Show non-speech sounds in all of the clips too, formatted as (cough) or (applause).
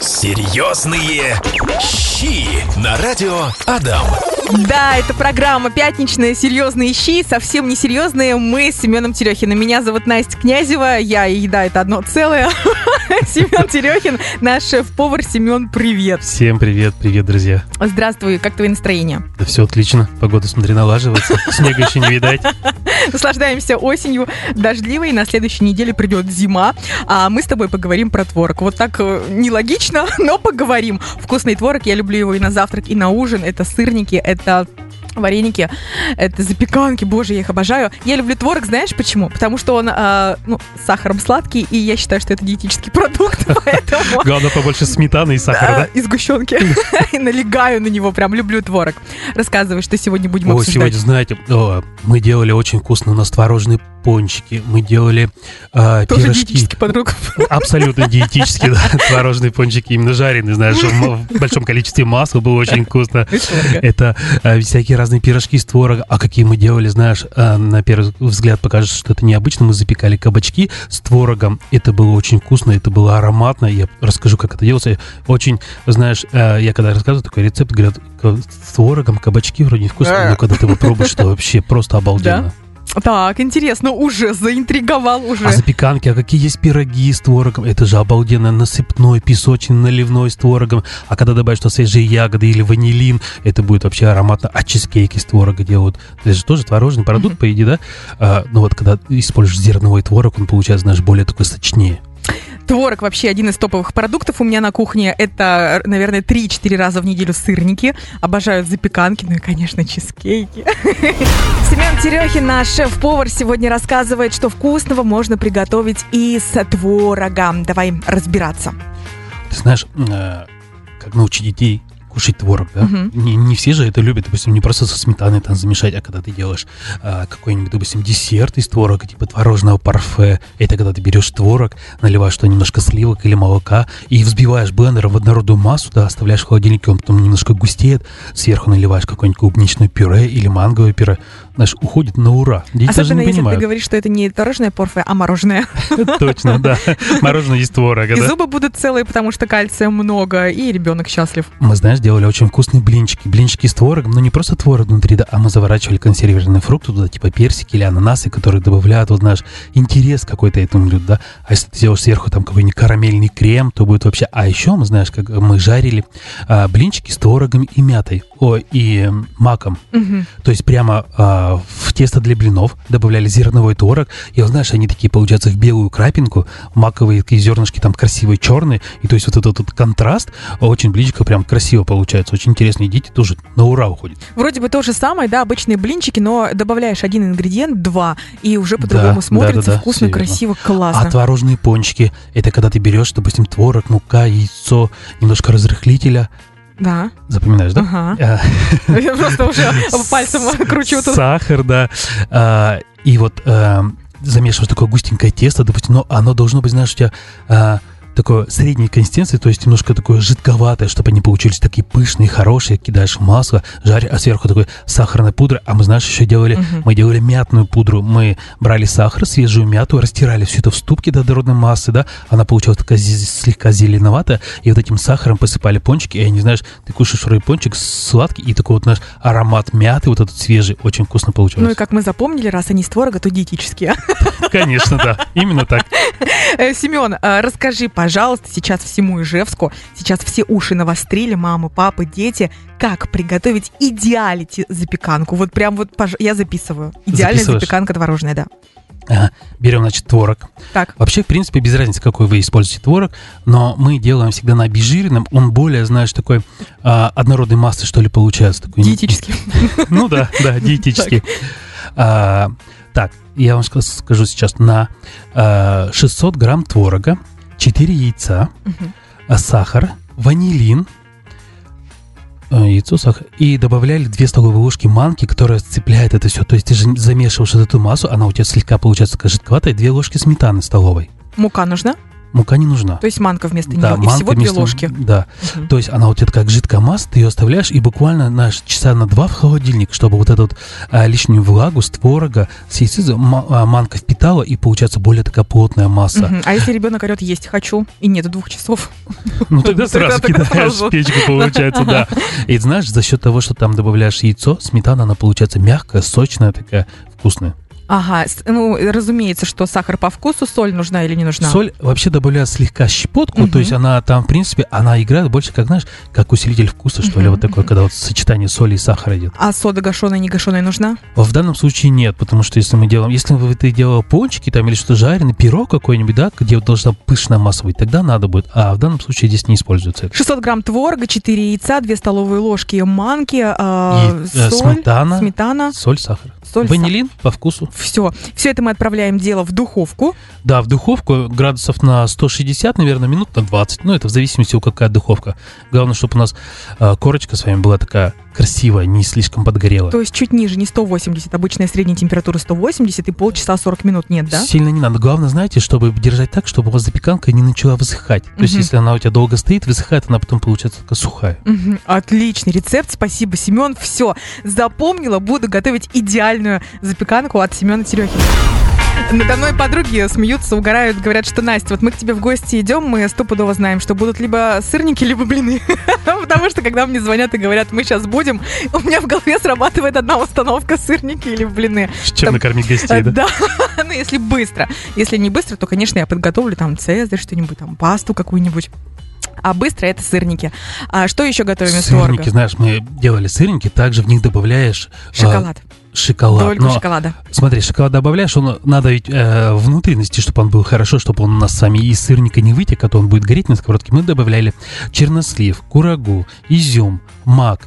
Серьезные щи на радио Адам. Да, это программа «Пятничная. Серьезные щи». Совсем несерьезные. Мы с Семеном Терехиным. Меня зовут Настя Князева. Я и еда – это одно целое. (laughs) Семен Терехин, наш шеф-повар. Семен, привет. Всем привет, привет, друзья. Здравствуй, как твои настроения? Да все отлично, погода, смотри, налаживается, (laughs) снега еще не видать. Наслаждаемся осенью дождливой, на следующей неделе придет зима, а мы с тобой поговорим про творог. Вот так э, нелогично, (laughs) но поговорим. Вкусный творог, я люблю его и на завтрак, и на ужин. Это сырники, это вареники, это запеканки, боже, я их обожаю. Я люблю творог, знаешь почему? Потому что он э, ну, с сахаром сладкий, и я считаю, что это диетический продукт, (laughs) поэтому... Главное побольше сметаны и сахара, да? И сгущенки. (laughs) Налегаю на него, прям люблю творог. Рассказывай, что сегодня будем О, обсуждать. сегодня, знаете, мы делали очень вкусно у нас творожные пончики, мы делали э, Тоже пирожки. диетический продукт. Абсолютно диетические, да, (laughs) творожные пончики, именно жареные, знаешь, в большом количестве масла, было очень вкусно. Это э, всякие разные пирожки с творога. А какие мы делали, знаешь, э, на первый взгляд покажется, что это необычно. Мы запекали кабачки с творогом. Это было очень вкусно, это было ароматно. Я расскажу, как это делается. Очень, знаешь, э, я когда рассказываю такой рецепт, говорят, «К- с творогом кабачки вроде невкусные, но когда ты попробуешь, это (laughs) вообще просто обалденно. Так, интересно, уже заинтриговал, уже. А запеканки, а какие есть пироги с творогом? Это же обалденно. Насыпной, песочный, наливной с творогом. А когда добавишь что свежие ягоды или ванилин, это будет вообще ароматно. А чизкейки с творога делают. Это же тоже творожный продукт, по идее, да? А, но вот когда используешь зерновой творог, он получается, знаешь, более такой сочнее. Творог вообще один из топовых продуктов у меня на кухне. Это, наверное, 3-4 раза в неделю сырники. Обожаю запеканки, ну и, конечно, чизкейки. (laughs) Семен Терехин, наш шеф-повар, сегодня рассказывает, что вкусного можно приготовить и с творогом. Давай разбираться. Ты знаешь, э, как научить детей кушать творог, да? Мгм. Не, не все же это любят, допустим, не просто со сметаной там замешать, а когда ты делаешь а, какой-нибудь, допустим, десерт из творога, типа творожного парфе, это когда ты берешь творог, наливаешь туда немножко сливок или молока и взбиваешь блендером в однородную массу, да, оставляешь в холодильнике, он потом немножко густеет, сверху наливаешь какое-нибудь клубничное пюре или манговое пюре, знаешь, уходит на ура. Дети даже Особенно не если ты говоришь, что это не творожное порфе, а мороженое. (laughs) Точно, да. (laughs) Мороженое из творога, И зубы будут целые, потому что кальция много, и ребенок счастлив. Мы, знаешь, делали очень вкусные блинчики. Блинчики с творогом, но не просто творог внутри, да, а мы заворачивали консервированные фрукты туда, типа персики или ананасы, которые добавляют, вот, знаешь, интерес какой-то этому блюду, да. А если ты делаешь сверху там какой-нибудь карамельный крем, то будет вообще... А еще мы, знаешь, как мы жарили а, блинчики с творогом и мятой, о, и маком. Мгм. То есть прямо а, в тесто для блинов добавляли зерновой творог. И вот знаешь, они такие, получаются, в белую крапинку, маковые такие зернышки там красивые, черные. И то есть вот этот вот контраст, очень блинчика прям красиво получается. Очень интересно. Дети тоже на ура уходят. Вроде бы то же самое, да, обычные блинчики, но добавляешь один ингредиент, два, и уже по-другому да, смотрится, да, да, вкусно, красиво, А классно. творожные пончики, это когда ты берешь, допустим, творог, мука, яйцо, немножко разрыхлителя. Да. Запоминаешь, да? Ага. Я (laughs) просто уже пальцем кручу. Сахар, да. А, и вот а, замешиваешь такое густенькое тесто, допустим, но оно должно быть, знаешь, у тебя а, такое средней консистенции, то есть немножко такое жидковатое, чтобы они получились такие пышные, хорошие, кидаешь в масло, жаришь, а сверху такой сахарной пудры. А мы, знаешь, еще делали, Мгм. мы делали мятную пудру. Мы брали сахар, свежую мяту, растирали все это в ступке до однородной массы, да, она получалась такая слегка зеленоватая, и вот этим сахаром посыпали пончики, и они, знаешь, ты кушаешь вроде пончик сладкий, и такой вот, знаешь, аромат мяты вот этот свежий, очень вкусно Ну и как мы запомнили, раз они из творога, то диетические. Конечно, да, именно так. Семен, расскажи, пожалуйста, сейчас всему Ижевску, сейчас все уши навострили, мамы, папы, дети, как приготовить идеалити запеканку. Вот прям вот пож- я записываю. Идеальная запеканка творожная, да. Ага. Берем, значит, творог. Так. Вообще, в принципе, без разницы, какой вы используете творог, но мы делаем всегда на обезжиренном. Он более, знаешь, такой а, однородной массы, что ли, получается. Такой, Диетический. Ну да, да, диетический. А, Так, я вам ска- скажу сейчас, на а, 600 грамм творога, 4 яйца, а, сахар, ванилин, а, яйцо, сахар, и добавляли 2 столовые ложки манки, которая сцепляет это все. То есть ты же замешиваешь эту массу, она у тебя слегка получается жидковатая, 2 ложки сметаны столовой. Мука нужна? Мука не нужна. То есть манка вместо Да, нее. И манка всего две вместо- ложки. Да. Мгм. То есть она вот это как жидкая масса, ты ее оставляешь и буквально на часа на два в холодильник, чтобы вот эту вот, а, лишнюю влагу с творога, с яйца а, манка впитала и получается более такая плотная масса. Мгм. А если ребенок орет есть хочу, и нету двух часов? Ну тогда сразу кидаешь печку, получается, да. (laughs) И знаешь, за счет того, что там добавляешь яйцо, сметана, она получается мягкая, сочная такая, вкусная. Ага, ну, разумеется, что сахар по вкусу, соль нужна или не нужна? Соль вообще добавляют слегка щепотку, Мгм. то есть она там, в принципе, она играет больше, как, знаешь, как усилитель вкуса, что ли, Мгм, вот такое, когда вот сочетание соли и сахара идет. А сода гашеная, не гашеная нужна? В данном случае нет, потому что если мы делаем, если бы ты делал пончики там или что-то жареный, пирог какой-нибудь, да, где должна пышная масса быть, тогда надо будет, а в данном случае здесь не используется это. 600 грамм творога, 4 яйца, 2 столовые ложки манки, а, И, э, соль, сметана, сметана, соль, сахар. соль, Ванилин по вкусу. Все. Все это мы отправляем дело в духовку. Да, в духовку градусов на 160, наверное, минут на 20. Ну, это в зависимости от какая духовка. Главное, чтобы у нас э, корочка с вами была такая красивая, не слишком подгорела. То есть чуть ниже, не 180. Обычная средняя температура 180 и полчаса 40 минут нет, да? Сильно не надо. Главное, знаете, чтобы держать так, чтобы у вас запеканка не начала высыхать. То есть, Мгм. если она у тебя долго стоит, высыхает, она потом получается такая сухая. Мгм. Отличный рецепт, спасибо, Семен. Все, запомнила, буду готовить идеальную запеканку от Семена Терехина. Надо мной подруги смеются, угорают, говорят, что Настя, вот мы к тебе в гости идем, мы стопудово знаем, что будут либо сырники, либо блины. (laughs) Потому что когда мне звонят и говорят, мы сейчас будем, у меня в голове срабатывает одна установка сырники или блины. Чем Там- накормить гостей, да? Да, (laughs) ну если быстро. Если не быстро, то, конечно, я подготовлю там цезарь, что-нибудь, там пасту какую-нибудь. А быстро это сырники. А что еще готовим из Сырники, творога? знаешь, мы делали сырники, также в них добавляешь а, Шоколад. Дольку Но шоколада. Смотри, шоколад добавляешь, он надо ведь э, внутренности, чтобы он был хорошо, чтобы он у нас сами из сырника не вытек, а то он будет гореть на сковородке. Мы добавляли чернослив, курагу, изюм, мак,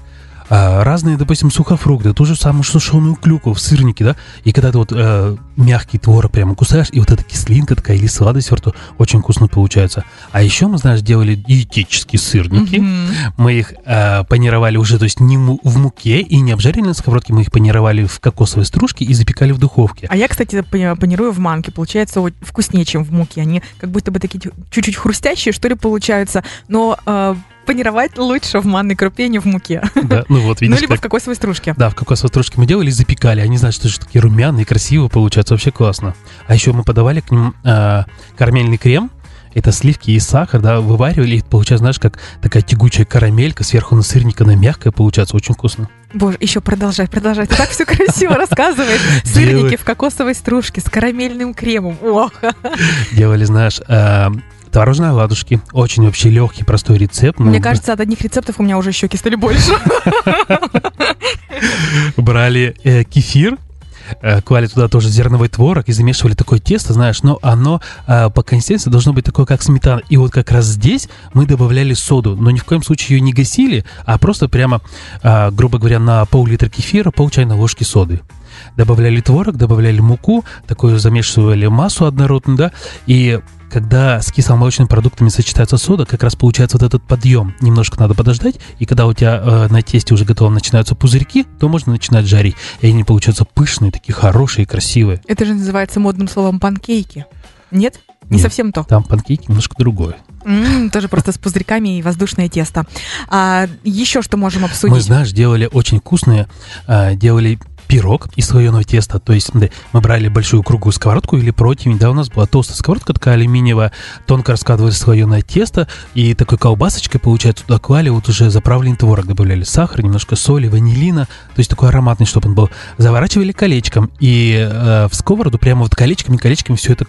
а, разные, допустим, сухофрукты, ту же самую сушеную клюкву в сырнике, да, и когда ты вот э, мягкий творог прямо кусаешь, и вот эта кислинка такая или сладость во рту, очень вкусно получается. А еще мы, знаешь, делали диетические сырники, Мгм. мы их э, панировали уже, то есть не в муке и не обжарили на сковородке, мы их панировали в кокосовой стружке и запекали в духовке. А я, кстати, пани- панирую в манке. Получается вот вкуснее, чем в муке. Они как будто бы такие чу- чуть-чуть хрустящие, что ли, получаются. Но э, панировать лучше в манной крупе, не в муке. Да, ну вот, Ну, видишь, либо в как... кокосовой стружке. Да, в кокосовой стружке мы делали и запекали. Они, знаешь, тоже такие румяные, красиво получаются, вообще классно. А еще мы подавали к ним э, карамельный крем. Это сливки и сахар, да, вываривали, и получается, знаешь, как такая тягучая карамелька, сверху на сырника, она мягкая, получается, очень вкусно. Боже, еще продолжай, продолжай. Ты так все красиво (laughs) рассказываешь. Делаю. Сырники в кокосовой стружке с карамельным кремом. Ох. Делали, знаешь, э, творожные оладушки. Очень вообще легкий, простой рецепт. Мне кажется, от одних рецептов у меня уже щеки стали больше. брали э, кефир, э, клали туда тоже зерновой творог и замешивали такое тесто, знаешь, но оно э, по консистенции должно быть такое, как сметана. И вот как раз здесь мы добавляли соду, но ни в коем случае ее не гасили, а просто прямо, э, грубо говоря, на пол-литра кефира пол чайной ложки соды. Добавляли творог, добавляли муку, такую замешивали массу однородную, да, и когда с кисломолочными продуктами сочетается сода, как раз получается вот этот подъем. Немножко надо подождать, и когда у тебя э, на тесте уже готово начинаются пузырьки, то можно начинать жарить. И они получаются пышные, такие хорошие, красивые. Это же называется модным словом панкейки. Нет? Не Нет. совсем то. Там панкейки немножко другое. М, тоже просто с пузырьками и воздушное тесто. А еще что можем обсудить? Мы, знаешь, делали очень вкусные, э, делали пирог из слоеного теста. То есть мы брали большую круглую сковородку или противень, да, у нас была толстая сковородка такая алюминиевая, тонко раскладывали слоеное тесто и такой колбасочкой, получается, туда клали вот уже заправленный творог, добавляли сахар, немножко соли, ванилина, то есть такой ароматный, чтобы он был. Заворачивали колечком и э, в сковороду прямо вот колечками-колечками все это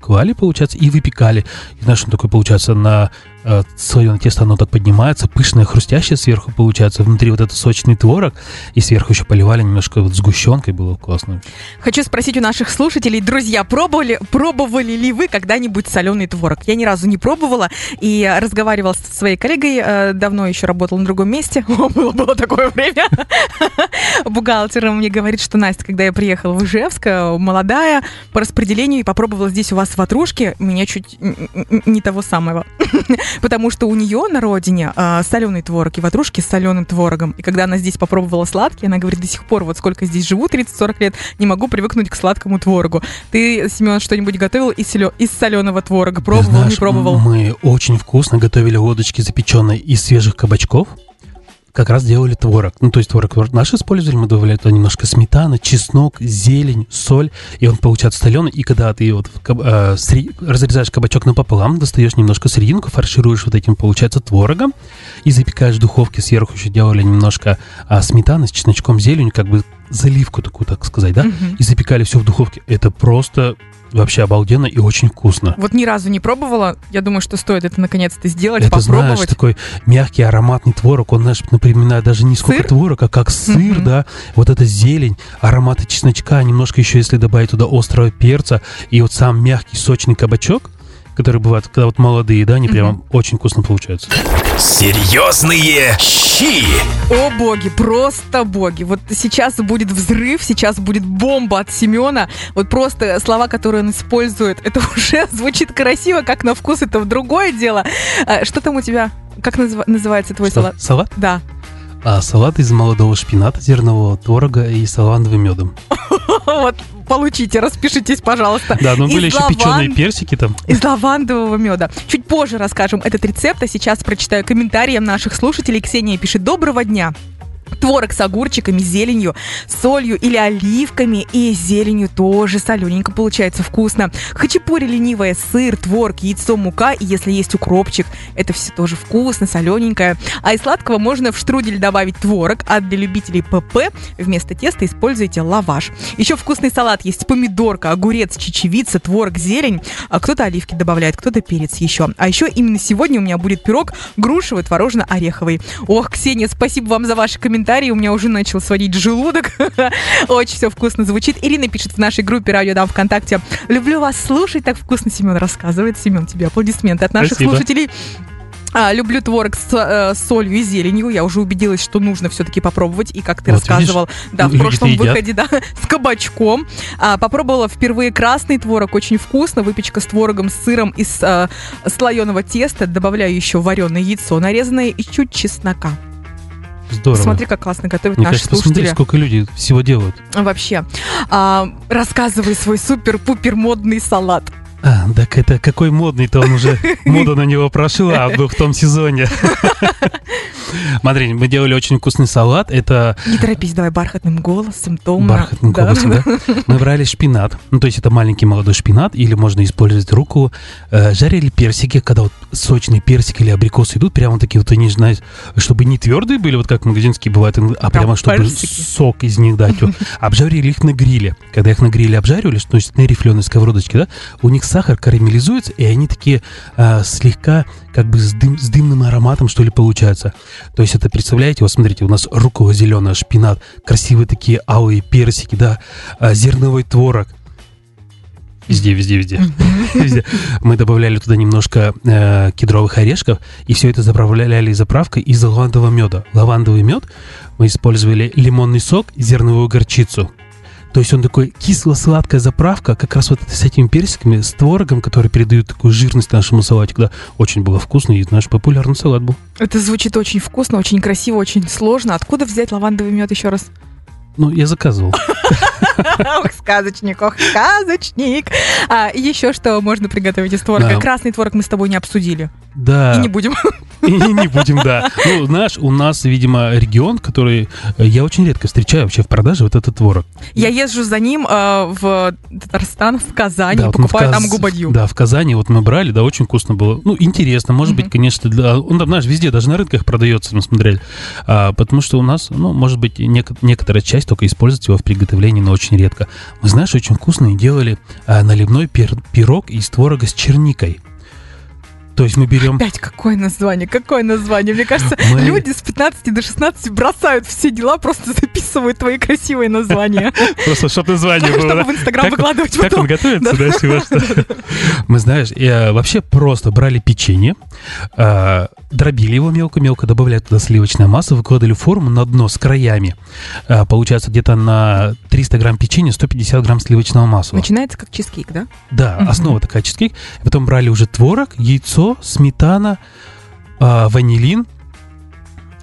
клали, получается, и выпекали. И знаешь, он такой, получается, на э, слоеное тесто оно так поднимается, пышное, хрустящее сверху получается, внутри вот этот сочный творог, и сверху еще поливали немножко вот сгущенкой, было классно. Хочу спросить у наших слушателей, друзья, пробовали, пробовали ли вы когда-нибудь соленый творог? Я ни разу не пробовала и разговаривала с своей коллегой, э, давно еще работала на другом месте, (laughs) было, было такое время, (laughs) бухгалтером мне говорит, что Настя, когда я приехала в Ижевск, э, молодая, по распределению, и попробовала здесь у вас с ватрушки меня чуть не того самого. (laughs) Потому что у нее на родине а, соленый творог и ватрушки с соленым творогом. И когда она здесь попробовала сладкий, она говорит, до сих пор, вот сколько здесь живу, 30-40 лет, не могу привыкнуть к сладкому творогу. Ты, Семен, что-нибудь готовил из, из соленого творога? Пробовал, знаешь, не пробовал? Мы очень вкусно готовили водочки запеченные из свежих кабачков как раз делали творог. Ну, то есть творог наш использовали, мы добавляли туда немножко сметаны, чеснок, зелень, соль, и он получается соленый. И когда ты вот э, сри... разрезаешь кабачок напополам, достаешь немножко серединку, фаршируешь вот этим, получается, творогом, и запекаешь в духовке. Сверху еще делали немножко э, сметаны с чесночком, зеленью, как бы заливку такую, так сказать, да, Мгм. и запекали все в духовке. Это просто вообще обалденно и очень вкусно. Вот ни разу не пробовала. Я думаю, что стоит это наконец-то сделать, Это, знаешь, попробовать. такой мягкий ароматный творог, он, знаешь, напоминает даже не сколько Сыр? творог, а как сыр, Мгм. да, вот эта зелень, ароматы чесночка, немножко еще, если добавить туда острого перца, и вот сам мягкий сочный кабачок, который бывает, когда вот молодые, да, они прям очень вкусно получаются. Серьезные щи. О боги, просто боги. Вот сейчас будет взрыв, сейчас будет бомба от Семена. Вот просто слова, которые он использует, это (laughs) уже звучит красиво, как на вкус, это в другое дело. А, Что там у тебя? Как называ- называется твой Что, салат? Салат? Да. А, салат из молодого шпината, зернового творога и с лавандовым медом. Вот, получите, распишитесь, пожалуйста. Да, но Из были еще печеные персики там. Из лавандового меда. Чуть позже расскажем этот рецепт, а сейчас прочитаю комментарии наших слушателей. Ксения пишет «Доброго дня». Творог с огурчиками, зеленью, солью или оливками и зеленью тоже солененько получается вкусно. Хачапури ленивая, сыр, творог, яйцо, мука и если есть укропчик, это все тоже вкусно, солененькое. А из сладкого можно в штрудель добавить творог, а для любителей ПП вместо теста используйте лаваш. Еще вкусный салат есть помидорка, огурец, чечевица, творог, зелень. А кто-то оливки добавляет, кто-то перец еще. А еще именно сегодня у меня будет пирог грушевый, творожно-ореховый. Ох, Ксения, спасибо вам за ваши комментарии. У меня уже начал сводить желудок. (laughs) Очень все вкусно звучит. Ирина пишет в нашей группе Радио Дам ВКонтакте. Люблю вас слушать, так вкусно Семен рассказывает. Семен, тебе аплодисменты от наших Спасибо. слушателей. А, люблю творог с э, солью и зеленью. Я уже убедилась, что нужно все-таки попробовать. И как ты Вот рассказывал, да, в прошлом выходе, да, (laughs) с кабачком. А, попробовала впервые красный творог, очень вкусно. Выпечка с творогом, с сыром из э, слоеного теста. Добавляю еще вареное яйцо нарезанное и чуть чеснока. Здорово. Смотри, как классно готовят Мне наши кажется, посмотри, слушатели. сколько людей всего делают. Вообще. А, рассказывай свой супер-пупер модный салат. А, так это какой модный-то он уже, (laughs) мода на него прошла был в том сезоне. (laughs) Смотри, мы делали очень вкусный салат, это Не торопись, давай бархатным голосом, томно. бархатным Да. голосом, да? (laughs) Мы брали шпинат, ну то есть это маленький молодой шпинат, или можно использовать руку, Э, жарили персики, когда вот сочный персик или абрикосы идут, прямо такие вот они, знаешь, чтобы не твердые были, вот как магазинские бывают, а прямо чтобы персики. сок из них дать. Обжарили их на гриле. Когда их на гриле обжаривали, то есть на рифленой сковородочке, да, у них сахар карамелизуется, и они такие а, слегка как бы с, дым, с дымным ароматом, что ли, получается. То есть это, представляете, вот смотрите, у нас рукола зеленая, шпинат, красивые такие алые персики, да, а, зерновой творог. Везде, везде, везде. Везде. Мы добавляли туда немножко э, кедровых орешков, и все это заправляли заправкой из лавандового меда. Лавандовый мед мы использовали лимонный сок зерновую горчицу. То есть он такой кисло-сладкая заправка, как раз вот с этими персиками, с творогом, который передают такую жирность нашему салатику. Да, очень было вкусно, и наш популярный салат был. Это звучит очень вкусно, очень красиво, очень сложно. Откуда взять лавандовый мед еще раз? Ну, я заказывал. (laughs) Ох, сказочник, ох, сказочник. А, еще что можно приготовить из творога? Да. Красный творог мы с тобой не обсудили. Да. И не будем. Не будем, да. Ну, знаешь, у нас, видимо, регион, который э, я очень редко встречаю вообще в продаже, вот этот творог. Я езжу за ним э, в Татарстан, в Казани, Да, вот в покупаю там губадью. Да, в Казани вот мы брали, да, очень вкусно было. Ну, интересно, может быть, конечно, для... он там, знаешь, везде, даже на рынках продается, мы смотрели. А, потому что у нас, ну, может быть, нек- некоторая часть только использует его в приготовлении, но очень редко. Мы, знаешь, очень вкусные делали а, наливной пир- пирог из творога с черникой. То есть мы берем... Опять какое название, какое название. Мне кажется, (laughs) Мы- люди с 15 до 16 бросают все дела, просто записывают твои красивые названия, (laughs) Просто, чтобы название было, чтобы в Инстаграм выкладывать Как он готовится, да, всего что. (laughs) Мы, знаешь, вообще просто брали печенье, а, дробили его мелко-мелко, добавляли туда сливочное масло, выкладывали форму на дно с краями. А, получается где-то на 300 грамм печенья 150 грамм сливочного масла. Начинается как чизкейк, да? Да, основа такая чизкейк. Потом брали уже творог, яйцо, сметана, а, ванилин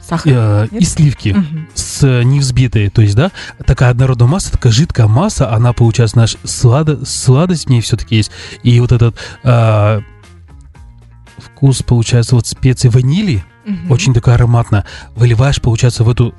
Сахар. э, и сливки Мгм. с э, невзбитой, то есть, да, такая однородная масса, такая жидкая масса, она получается, наш сладо, сладость в ней все-таки есть, и вот этот а, вкус, получается, вот специи ванили, Мгм. очень такая ароматная, выливаешь, получается, в эту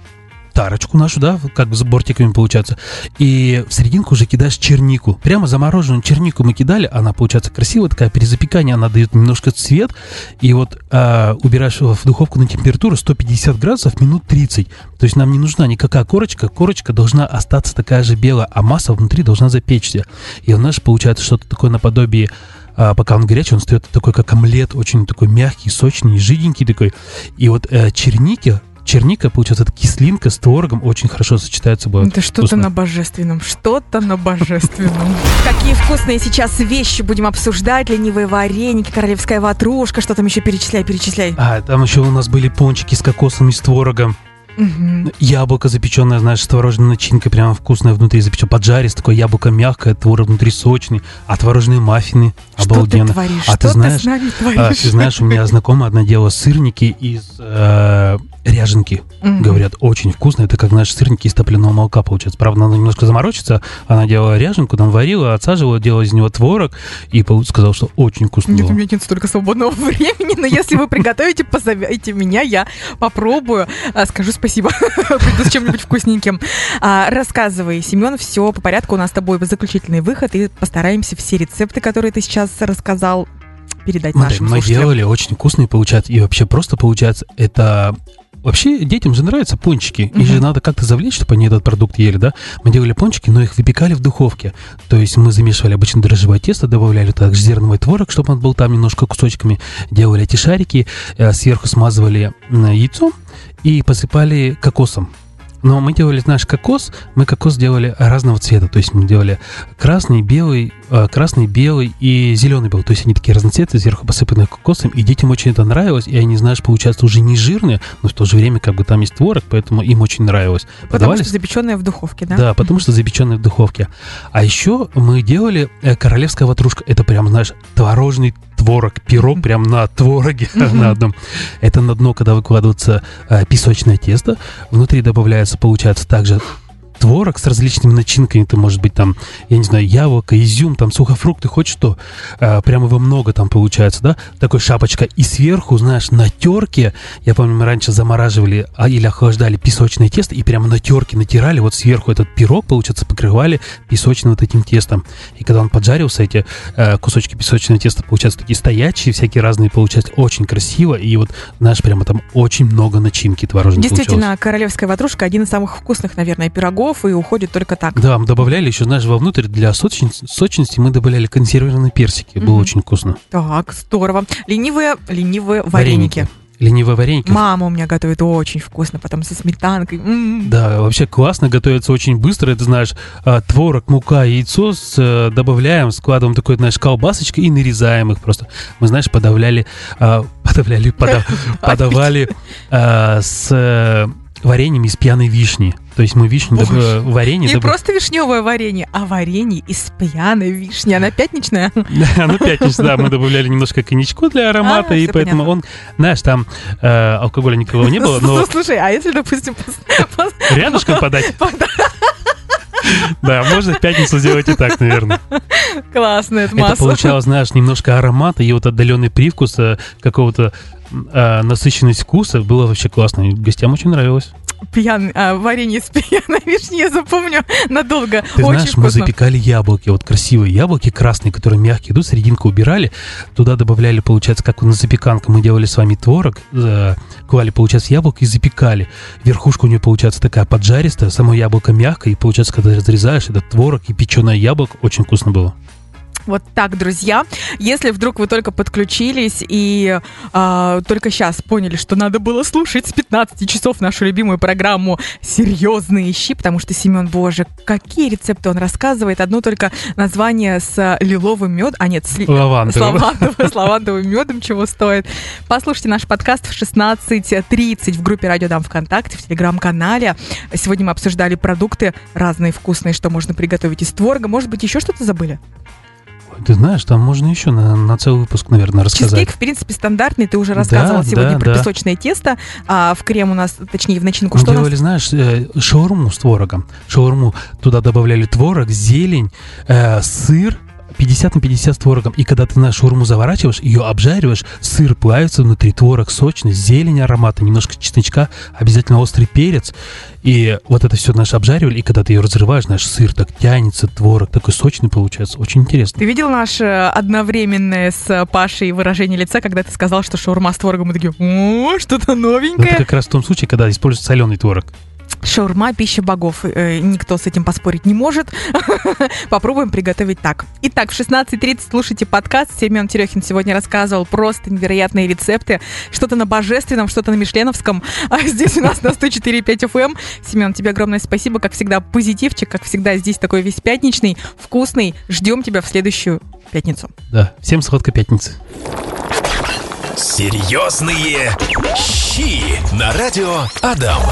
тарочку нашу, да, как с бортиками получается, и в серединку уже кидаешь чернику, прямо замороженную чернику мы кидали, она получается красивая такая, при запекании она дает немножко цвет, и вот а, убираешь в духовку на температуру 150 градусов минут 30, то есть нам не нужна никакая корочка, корочка должна остаться такая же белая, а масса внутри должна запечься, и у нас получается что-то такое наподобие а, пока он горячий, он встает такой, как омлет, очень такой мягкий, сочный, жиденький такой. И вот э, черники, черника, получается, эта кислинка с творогом очень хорошо сочетается собой. Это что-то на божественном, что-то на божественном. Какие вкусные сейчас вещи будем обсуждать. Ленивые вареники, королевская ватрушка, что там еще перечисляй, перечисляй. А, там еще у нас были пончики с кокосом и с творогом. Мгм. Яблоко запеченное, знаешь, с творожной начинкой, прямо вкусное внутри запечено. Поджарис, такое яблоко мягкое, творог внутри сочный. А творожные маффины Что ты обалденно. творишь? А ты что знаешь, с нами А, творишь? ты знаешь, у меня знакомая одна делала сырники из э, ряженки. Мгм. Говорят, очень вкусно. Это как, знаешь, сырники из топленого молока получается. Правда, надо немножко заморочиться. Она делала ряженку, там варила, отсаживала, делала из него творог. И сказала, что очень вкусно Нет, у было. меня нет столько свободного (laughs) времени, но если вы приготовите, позовите меня, я попробую, а, скажу спасибо, (laughs) приду с чем-нибудь вкусненьким. А, рассказывай, Семен, все по порядку, у нас с тобой заключительный выход, и постараемся все рецепты, которые ты сейчас рассказал, передать Смотри, нашим мы слушателям. делали очень вкусные получается. И вообще просто получается, это... Вообще детям же нравятся пончики. Их же надо как-то завлечь, чтобы они этот продукт ели, да? Мы делали пончики, но их выпекали в духовке. То есть мы замешивали обычно дрожжевое тесто, добавляли также зерновой творог, чтобы он был там немножко кусочками. Делали эти шарики, э, сверху смазывали яйцом и посыпали кокосом. Но мы делали наш кокос, мы кокос делали разного цвета. То есть мы делали красный, белый, э, красный, белый и зеленый был. То есть они такие разноцветные, сверху посыпанные кокосом. И детям очень это нравилось. И они, знаешь, получается уже не жирные, но в то же время как бы там есть творог, поэтому им очень нравилось. Потому Подавали что запеченное в духовке, да? да, потому что запеченные в духовке. А еще мы делали э, королевская ватрушка. Это прям, знаешь, творожный творог, пирог прям на твороге (laughs) на одном. Это на дно, когда выкладывается э, песочное тесто. Внутри добавляется, получается, также творог с различными начинками. Это может быть там, я не знаю, яблоко, изюм, там сухофрукты, хоть что. Э, прямо его много там получается, да? Такой шапочка. И сверху, знаешь, на терке, я помню, мы раньше замораживали а, или охлаждали песочное тесто и прямо на терке натирали вот сверху этот пирог, получается, покрывали песочным вот этим тестом. И когда он поджарился, эти э, кусочки песочного теста, получаются такие стоячие, всякие разные, получаются очень красиво. И вот, знаешь, прямо там очень много начинки творожной Действительно, королевская ватрушка один из самых вкусных, наверное, пирогов, и уходит только так. Да, мы добавляли еще, знаешь, вовнутрь для сочности, сочности мы добавляли консервированные персики. Было Мгм. очень вкусно. Так, здорово. Ленивые, ленивые вареники. Ленивые вареники. Мама у меня готовит очень вкусно, потом со сметанкой. М. Да, вообще классно, готовится очень быстро. Это, знаешь, а, творог, мука, яйцо с, э, добавляем, складываем такой, знаешь, колбасочкой и нарезаем их просто. Мы, знаешь, подавляли, а, (laughs) подавляли, пода- (laughs) подавали а, с э, вареньем из пьяной вишни. То есть мы вишню, доб- Боже. э, варенье... Не доб- просто вишневое варенье, а варенье из пьяной вишни. Она пятничная? (laughs) Ну, пятница, да, мы добавляли немножко коньячку для аромата, А, и всё поэтому он, знаешь, там э, алкоголя никакого не было, но Слушай, а если, допустим, рядышком (laughs) подать, пода- да, можно в пятницу сделать и так, наверное. классно, это Это масло. получалось, знаешь, немножко аромата и вот отдаленный привкус э, какого-то э, насыщенность вкуса. Было вообще классно. И гостям очень нравилось. Пьян, а, варенье из пьяной вишни, я запомню надолго. Ты Очень знаешь, мы вкусно. запекали яблоки, вот красивые яблоки красные, которые мягкие идут, серединку убирали, туда добавляли, получается, как на запеканку мы делали с вами творог, клали, получается, яблоко и запекали. Верхушка у нее, получается, такая поджаристая, само яблоко мягкое, и, получается, когда разрезаешь этот творог и печеное яблоко, очень вкусно было. Вот так, друзья. Если вдруг вы только подключились и э, только сейчас поняли, что надо было слушать с 15 часов нашу любимую программу «Серьезные щи», потому что Семен, боже, какие рецепты он рассказывает. Одно только название с лиловым медом, а нет, с, лавандовым. с, лавандовым, с лавандовым медом чего стоит. Послушайте наш подкаст в 16.30 в группе «Радио Дам ВКонтакте», в Телеграм-канале. Сегодня мы обсуждали продукты разные вкусные, что можно приготовить из творога. Может быть, еще что-то забыли? Ты знаешь, там можно еще на, на целый выпуск, наверное, рассказать. Чизкейк, в принципе, стандартный. Ты уже рассказывал Да, сегодня да, про да. песочное тесто. А в крем у нас, точнее, в начинку Мы что у делали, нас? знаешь, э, шаурму с творогом. Шаурму туда добавляли творог, зелень, э, сыр. 50 на 50 с творогом. И когда ты на шаурму заворачиваешь, ее обжариваешь, сыр плавится внутри, творог сочный, зелень аромата, немножко чесночка, обязательно острый перец. И вот это все, знаешь, обжаривали, и когда ты ее разрываешь, знаешь, сыр так тянется, творог такой сочный получается. Очень интересно. Ты видел наше одновременное с Пашей выражение лица, когда ты сказал, что шаурма с творогом? Мы такие, о, что-то Но это новенькое. как раз в том случае, когда используется соленый творог. Шаурма – пища богов. Э, Никто с этим поспорить не может. (laughs) Попробуем приготовить так. Итак, в 16.30 слушайте подкаст. Семен Терехин сегодня рассказывал просто невероятные рецепты. Что-то на божественном, что-то на мишленовском. (laughs) А здесь у нас на 104.5 FM. Семен, тебе огромное спасибо. Как всегда, позитивчик. Как всегда, здесь такой весь пятничный, вкусный. Ждем тебя в следующую пятницу. Да, всем сладкой пятницы. Серьезные щи на радио Адам.